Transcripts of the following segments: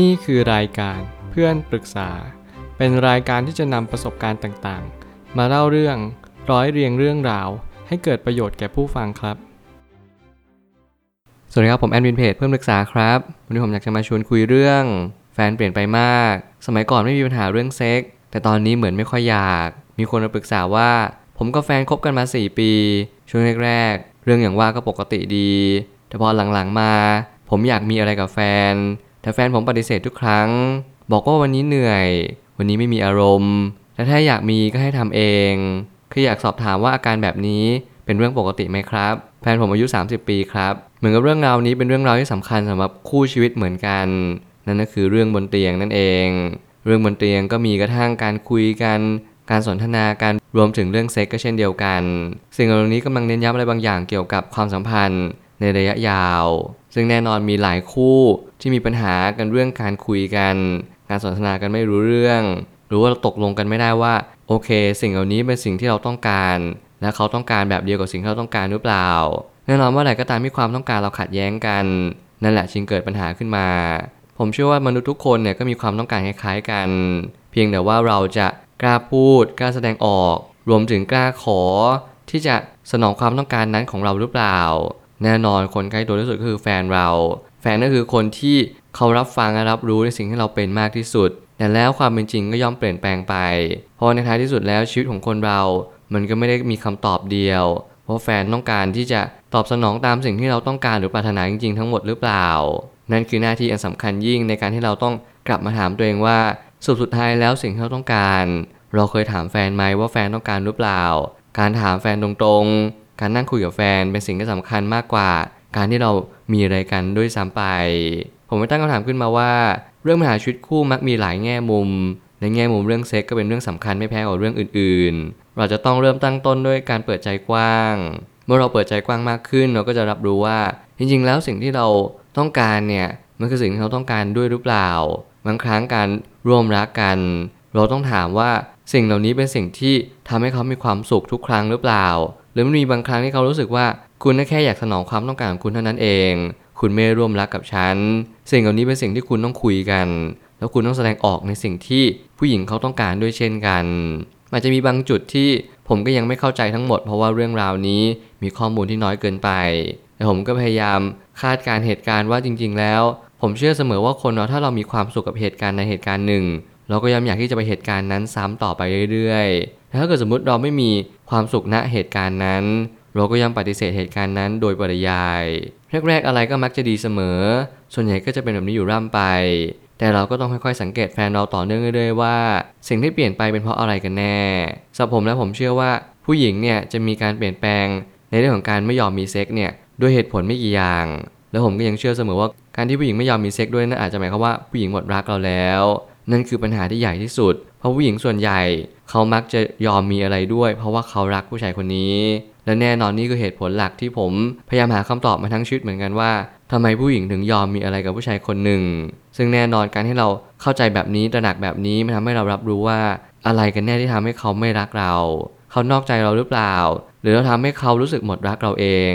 นี่คือรายการเพื่อนปรึกษา เป็นรายการที่จะนำประสบการณ์ต่างๆ มาเล่าเรื่องร้อยเรียงเรื่องราว ให้เกิดประโยชน์แก่ผู้ฟังครับ สวัสดีครับผมแอดมินเพจเพื่อนปรึกษาครับ วันนี้ผมอยากจะมาชวนคุยเรื่อง แฟนเปลี่ยนไปมาก สมัยก่อนไม่มีปัญหาเรื่องเซ็กแต่ตอนนี้เหมือนไม่ค่อยอยาก มีคนมาปรึกษาว่า ผมกับแฟนคบกันมา 4 ปี ช่วงแรกๆเรื่องอย่างว่าก็ปกติดี แต่พอหลังๆมา ผมอยากมีอะไรกับแฟน แต่แฟนผมปฏิเสธทุกครั้ง บอกว่าวันนี้เหนื่อย วันนี้ไม่มีอารมณ์แต่ถ้าอยากมีก็ให้ทำเอง คืออยากสอบถามว่าอาการแบบนี้เป็นเรื่องปกติไหมครับ แฟนผมอายุ 30 ปีครับ เหมือนกับเรื่องราวนี้เป็นเรื่องราวที่สำคัญสำหรับคู่ชีวิตเหมือนกัน นั่นก็คือเรื่องบนเตียงนั่นเอง เรื่องบนเตียงก็มีกระทั่งการคุยกัน การสนทนากันรวมถึงเรื่องเซ็กก็เช่นเดียวกัน สิ่งเหล่านี้กำลังเน้นย้ำอะไรบางอย่างเกี่ยวกับความสัมพันธ์ในระยะยาว ซึ่งแน่นอนมีหลายคู่ที่มีปัญหากันเรื่องการคุยกัน การสนทนากันไม่รู้เรื่อง หรือว่าตกลงกันไม่ได้ว่า โอเค สิ่งเหล่านี้เป็นสิ่งที่เราต้องการ และเขาต้องการแบบเดียวกับสิ่งที่เราต้องการหรือเปล่า แน่นอนว่าอะไรก็ตามที่ความต้องการเราขัดแย้งกัน นั่นแหละจึงเกิดปัญหาขึ้นมา ผมเชื่อว่ามนุษย์ทุกคนเนี่ยก็มีความต้องการคล้ายๆกัน เพียงแต่ว่าเราจะกล้าพูดกล้าแสดงออก รวมถึงกล้าขอที่จะสนองความต้องการนั้นของเราหรือเปล่า แน่นอนคนใกล้ตัวที่สุดก็คือแฟนเรา แฟนก็คือคนที่เขารับฟังและรับรู้ในสิ่งที่เราเป็นมากที่สุด แต่แล้วความเป็นจริงก็ย่อมเปลี่ยนแปลงไป เพราะในท้ายที่สุดแล้วชีวิตของคนเรา มันก็ไม่ได้มีคำตอบเดียว เพราะแฟนต้องการที่จะตอบสนองตามสิ่งที่เราต้องการหรือปรารถนาจริงๆ ทั้งหมดหรือเปล่า นั่นคือหน้าที่อันสำคัญยิ่งในการที่เราต้องกลับมาถามตัวเองว่าสุดสุดท้ายแล้วสิ่งที่เราต้องการ เราเคยถามแฟนไหมว่าแฟนต้องการหรือเปล่า การถามแฟนตรงๆ การนั่งคุยกับแฟนเป็นสิ่งที่สำคัญมากกว่า การที่เรามีอะไรกันด้วยซ้ำไป ผมไม่ตั้งคำถามขึ้นมาว่า เรื่องปัญหาชีวิตคู่มักมีหลายแง่มุม ในแง่มุมเรื่องเซ็กก็เป็นเรื่องสำคัญไม่แพ้กับเรื่องอื่น ๆ เราจะต้องเริ่มตั้งต้นด้วยการเปิดใจกว้าง เมื่อเราเปิดใจกว้างมากขึ้น เราก็จะรับรู้ว่า จริง ๆ แล้วสิ่งที่เราต้องการเนี่ยมันคือสิ่งที่เขาต้องการด้วยหรือเปล่า บางครั้งการร่วมรักกัน เราต้องถามว่าสิ่งเหล่านี้เป็นสิ่งที่ทำให้เขามีความสุขทุกครั้งหรือเปล่า หรือมันมีบางครั้งที่เขารู้สึกว่า คุณแค่อยากสนองความต้องการของคุณเท่านั้นเอง คุณไม่ร่วมรักกับฉัน สิ่งเหล่านี้เป็นสิ่งที่คุณต้องคุยกัน แล้วคุณต้องแสดงออกในสิ่งที่ผู้หญิงเขาต้องการด้วยเช่นกันอาจจะมีบางจุดที่ผมก็ยังไม่เข้าใจทั้งหมด เพราะว่าเรื่องราวนี้มีข้อมูลที่น้อยเกินไป แต่ผมก็พยายามคาดการเหตุการณ์ว่าจริง ๆ แล้ว ผมเชื่อเสมอว่าคนเราถ้าเรามีความสุขกับเหตุการณ์ในเหตุการณ์หนึ่ง เราก็ยังอยากที่จะไปเหตุการณ์นั้นซ้ำต่อไปเรื่อยๆแต่ถ้าเกิดสมมติเราไม่มีความสุขณเหตุการณ์นั้น เราก็ยังปฏิเสธเหตุการณ์นั้นโดยปริยายแรกๆอะไรก็มักจะดีเสมอ ส่วนใหญ่ก็จะเป็นแบบนี้อยู่ร่ำไป แต่เราก็ต้องค่อยๆสังเกตแฟนเราต่อเนื่องเรื่อยๆว่า สิ่งที่เปลี่ยนไปเป็นเพราะอะไรกันแน่สำหรับผมและผมเชื่อว่าผู้หญิงเนี่ยจะมีการเปลี่ยนแปลง ในเรื่องของการไม่ยอมมีเซ็กเนี่ยด้วยเหตุผลไม่กี่อย่าง แล้วผมก็ยังเชื่อเสมอว่าการที่ผู้หญิงไม่ยอมมีเซ็กด้วยนั่นอาจจะหมายความว่าผู้หญิงหมดรักเราแล้ว นั่นคือปัญหาที่ใหญ่ที่สุด เพราะผู้หญิงส่วนใหญ่ เขามักจะยอมมีอะไรด้วย เพราะว่าเขารักผู้ชายคนนี้ และแน่นอนนี่คือเหตุผลหลักที่ผมพยายามหาคำตอบมาทั้งชีวิตเหมือนกันว่าทำไมผู้หญิงถึงยอมมีอะไรกับผู้ชายคนหนึ่ง ซึ่งแน่นอนการที่เราเข้าใจแบบนี้ตระหนักแบบนี้มันทำให้เรารับรู้ว่าอะไรกันแน่ที่ทำให้เขาไม่รักเรา เขานอกใจเราหรือเปล่า หรือเราทำให้เขารู้สึกหมดรักเราเอง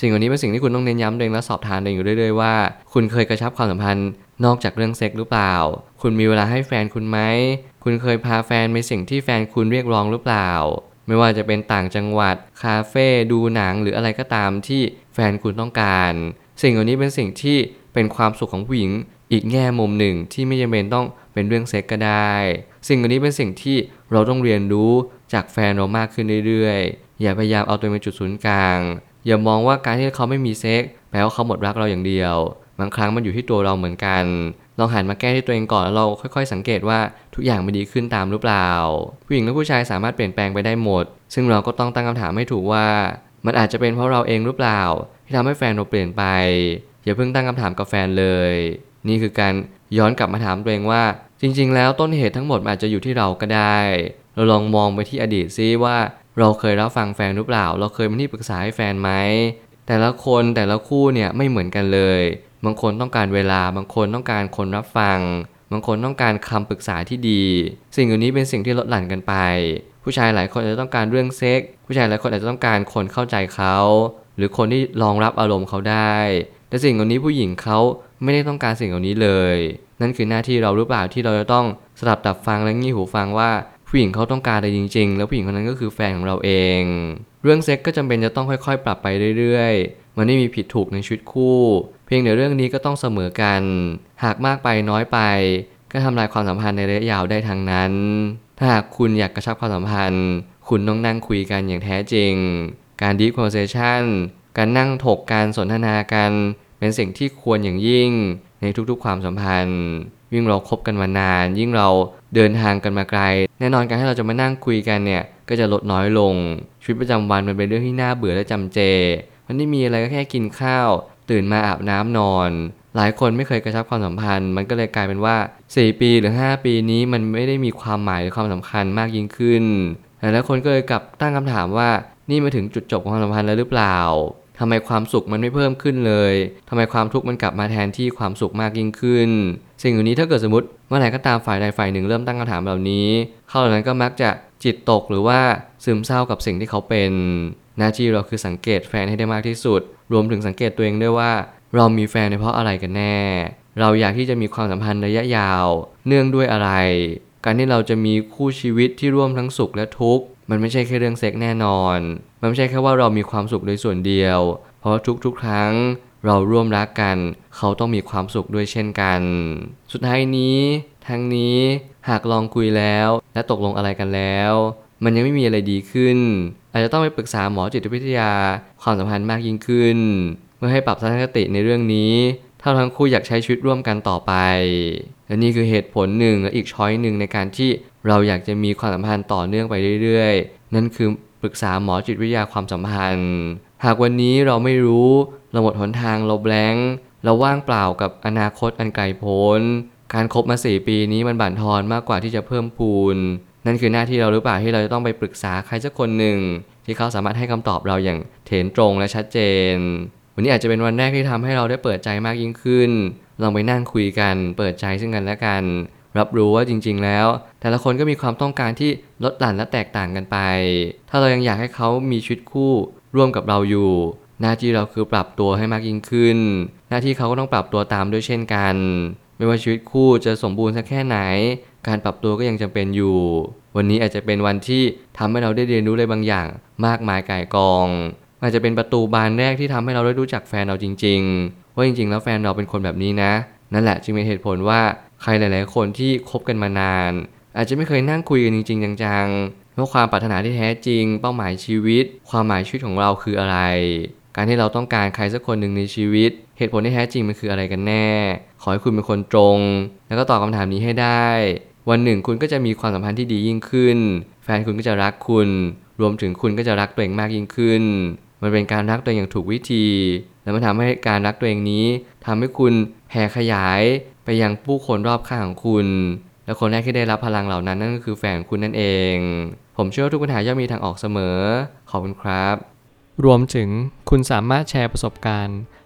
สิ่งเหล่านี้เป็นสิ่งที่คุณต้องเน้นย้ำเองและสอบทานเองอยู่เรื่อยๆว่า คุณเคยกระชับความสัมพันธ์ นอกจากเรื่องเซ็กหรือเปล่า คุณมีเวลาให้แฟนคุณไหม คุณเคยพาแฟนไปสิ่งที่แฟนคุณเรียกร้องหรือเปล่า ไม่ว่าจะเป็นต่างจังหวัด คาเฟ่ ดูหนัง หรืออะไรก็ตามที่แฟนคุณต้องการ สิ่งเหล่านี้เป็นสิ่งที่เป็นความสุขของผู้หญิง อีกแง่มุมหนึ่งที่ไม่จำเป็นต้องเป็นเรื่องเซ็กก็ได้ สิ่งเหล่านี้เป็นสิ่งที่เราต้องเรียนรู้จากแฟนเรามากขึ้นเรื่อยๆ อย่าพยายามเอาตัวเองเป็นจุดศูนย์กลาง อย่ามองว่าการที่เขาไม่มีเซ็กแปลว่าเขาหมดรักเราอย่างเดียว บางครั้งมันอยู่ที่ตัวเราเหมือนกัน ลองหันมาแก้ที่ตัวเองก่อนแล้วเราค่อยๆ สังเกตว่าทุกอย่างมันดีขึ้นตามหรือเปล่า ผู้หญิงและผู้ชายสามารถเปลี่ยนแปลงไปได้หมด ซึ่งเราก็ต้องตั้งคำถามให้ถูกว่า มันอาจจะเป็นเพราะเราเองหรือเปล่า ที่ทำให้แฟนเราเปลี่ยนไป อย่าเพิ่งตั้งคำถามกับแฟนเลย นี่คือการย้อนกลับมาถามตัวเองว่า จริง ๆ แล้วต้นเหตุทั้งหมดอาจจะอยู่ที่เราก็ได้ เราลองมองไปที่อดีตซิว่าเราเคยรับฟังแฟนหรือเปล่า เราเคยเป็นที่ปรึกษาให้แฟนไหม แต่ละคนแต่ละคู่เนี่ยไม่เหมือนกันเลย บางคนต้องการเวลา บางคนต้องการคนรับฟัง บางคนต้องการคำปรึกษาที่ดี สิ่งเหล่านี้เป็นสิ่งที่ลดหลั่นกันไป ผู้ชายหลายคนอาจจะต้องการเรื่องเซ็ก ผู้ชายหลายคนอาจจะต้องการคนเข้าใจเขา หรือคนที่รองรับอารมณ์เขาได้ แต่สิ่งเหล่านี้ผู้หญิงเขาไม่ได้ต้องการสิ่งเหล่านี้เลย นั่นคือหน้าที่เราหรือเปล่าที่เราจะต้องสลับตับฟังและงี่หูฟังว่าผู้หญิงเขาต้องการอะไรจริง ๆ แล้วผู้หญิงคนนั้นก็คือแฟนของเราเอง เรื่องเซ็กก็จำเป็นจะต้องค่อยๆ ปรับไปเรื่อยๆ มันไม่มีผิดถูกในชีวิตคู่ เพียงแต่เรื่องนี้ก็ต้องเสมอกัน หากมากไปน้อยไป ก็ทำลายความสัมพันธ์ในระยะยาวได้ทั้งนั้น ถ้าหากคุณอยากกระชับความสัมพันธ์ คุณต้องนั่งคุยกันอย่างแท้จริง การ deep conversation การนั่งถกการสนทนากัน เป็นสิ่งที่ควรอย่างยิ่งในทุกๆ ความสัมพันธ์ ยิ่งเราคบกันมานาน ยิ่งเราเดินทางกันมาไกล แน่นอนการให้เราจะมานั่งคุยกันเนี่ยก็จะลดน้อยลง ชีวิตประจำวันมันเป็นเรื่องที่น่าเบื่อและจำเจ มันไม่มีอะไรก็แค่กินข้าว ตื่นมาอาบน้ำนอน หลายคนไม่เคยกระชับความสัมพันธ์ มันก็เลยกลายเป็นว่า 4 ปีหรือ 5 ปีนี้มันไม่ได้มีความหมายหรือความสำคัญมากยิ่งขึ้นหลายคนก็เลยกลับตั้งคำถามว่านี่มาถึงจุดจบของความสัมพันธ์แล้วหรือเปล่าทำไมความสุขมันไม่เพิ่มขึ้นเลยทำไมความทุกข์มันกลับมาแทนที่ความสุขมากยิ่งขึ้น สิ่งเหล่างนี้ถ้าเกิดสมมติเมื่อไหร่ก็ตามฝ่ายใดฝ่ายหนึ่งเริ่มตั้งคำถามเหล่านี้ เขาเหล่านั้นก็มักจะจิตตกหรือว่าซึมเศร้ากับสิ่งที่เขาเป็น หน้าที่เราคือสังเกตแฟนให้ได้มากที่สุด รวมถึงสังเกตตัวเองด้วยว่า เรามีแฟนในเพราะอะไรกันแน่ เราอยากที่จะมีความสัมพันธ์ระยะยาว เนื่องด้วยอะไร การที่เราจะมีคู่ชีวิตที่ร่วมทั้งสุขและทุกข์มันไม่ใช่แค่เรื่องเซ็กแน่นอน มันไม่ใช่แค่ว่าเรามีความสุขโดยส่วนเดียว เพราะทุกๆ ครั้งเราร่วมรักกัน เขาต้องมีความสุขด้วยเช่นกัน สุดท้ายนี้ทั้งนี้หากลองคุยแล้วและตกลงอะไรกันแล้ว มันยังไม่มีอะไรดีขึ้น อาจจะต้องไปปรึกษาหมอจิตวิทยาความสัมพันธ์มากยิ่งขึ้น เพื่อให้ปรับทัศนคติในเรื่องนี้ถ้าทั้งคู่อยากใช้ชีวิตร่วมกันต่อไป และนี่คือเหตุผลหนึ่งและอีกช้อยหนึ่งในการที่เราอยากจะมีความสัมพันธ์ต่อเนื่องไปเรื่อยๆ นั่นคือปรึกษาหมอจิตวิทยาความสัมพันธ์ หากวันนี้เราไม่รู้เราหมดหนทางเราแบงค์เราว่างเปล่ากับอนาคตอันไกลโพ้น การคบมาสี่ปีนี้มันบั่นทอนมากกว่าที่จะเพิ่มพูน นั่นคือหน้าที่เราหรือเปล่าที่เราจะต้องไปปรึกษาใครสักคนหนึ่ง ที่เขาสามารถให้คำตอบเราอย่างเถนตรงและชัดเจน วันนี้อาจจะเป็นวันแรกที่ทำให้เราได้เปิดใจมากยิ่งขึ้น ลองไปนั่งคุยกัน เปิดใจซึ่งกันและกัน รับรู้ว่าจริง ๆ แล้ว แต่ละคนก็มีความต้องการที่ลดหลั่นและแตกต่างกันไป ถ้าเรายังอยากให้เขามีชีวิตคู่ร่วมกับเราอยู่ หน้าที่เราคือปรับตัวให้มากยิ่งขึ้น หน้าที่เขาก็ต้องปรับตัวตามด้วยเช่นกัน ไม่ว่าชีวิตคู่จะสมบูรณ์สักแค่ไหน การปรับตัวก็ยังจำเป็นอยู่ วันนี้อาจจะเป็นวันที่ทำให้เราได้เรียนรู้อะไรบางอย่าง มากมายก่ายกอง อาจจะเป็นประตูบานแรกที่ทำให้เราได้รู้จักแฟนเราจริง ๆ ว่าจริง ๆ แล้วแฟนเราเป็นคนแบบนี้นะ นั่นแหละจึงเป็นเหตุผลว่าใครหลาย ๆ คนที่คบกันมานาน อาจจะไม่เคยนั่งคุยกันจริง ๆ จังๆว่าความปรารถนาที่แท้จริง เป้าหมายชีวิต ความหมายชีวิตของเราคืออะไร การที่เราต้องการใครสักคนหนึ่งในชีวิต เหตุผลที่แท้จริงมันคืออะไรกันแน่ ขอให้คุณเป็นคนตรง แล้วก็ตอบคำถามนี้ให้ได้ วันหนึ่งคุณก็จะมีความสัมพันธ์ที่ดียิ่งขึ้น แฟนคุณก็จะรักคุณ รวมถึงคุณก็จะรักตัวเองมากยิ่งขึ้น มันเป็นการรักตัวเองอย่างถูกวิธี และมันทำให้การรักตัวเองนี้ทำให้คุณแผ่ขยายไปยังผู้คนรอบข้างของคุณ และคนแรกที่ได้รับพลังเหล่านั้นนั่นก็คือแฟนคุณนั่นเอง ผมเชื่อว่าทุกปัญหาย่อมมีทางออกเสมอ ขอบคุณครับ รวมถึงคุณสามารถแชร์ประสบการณ์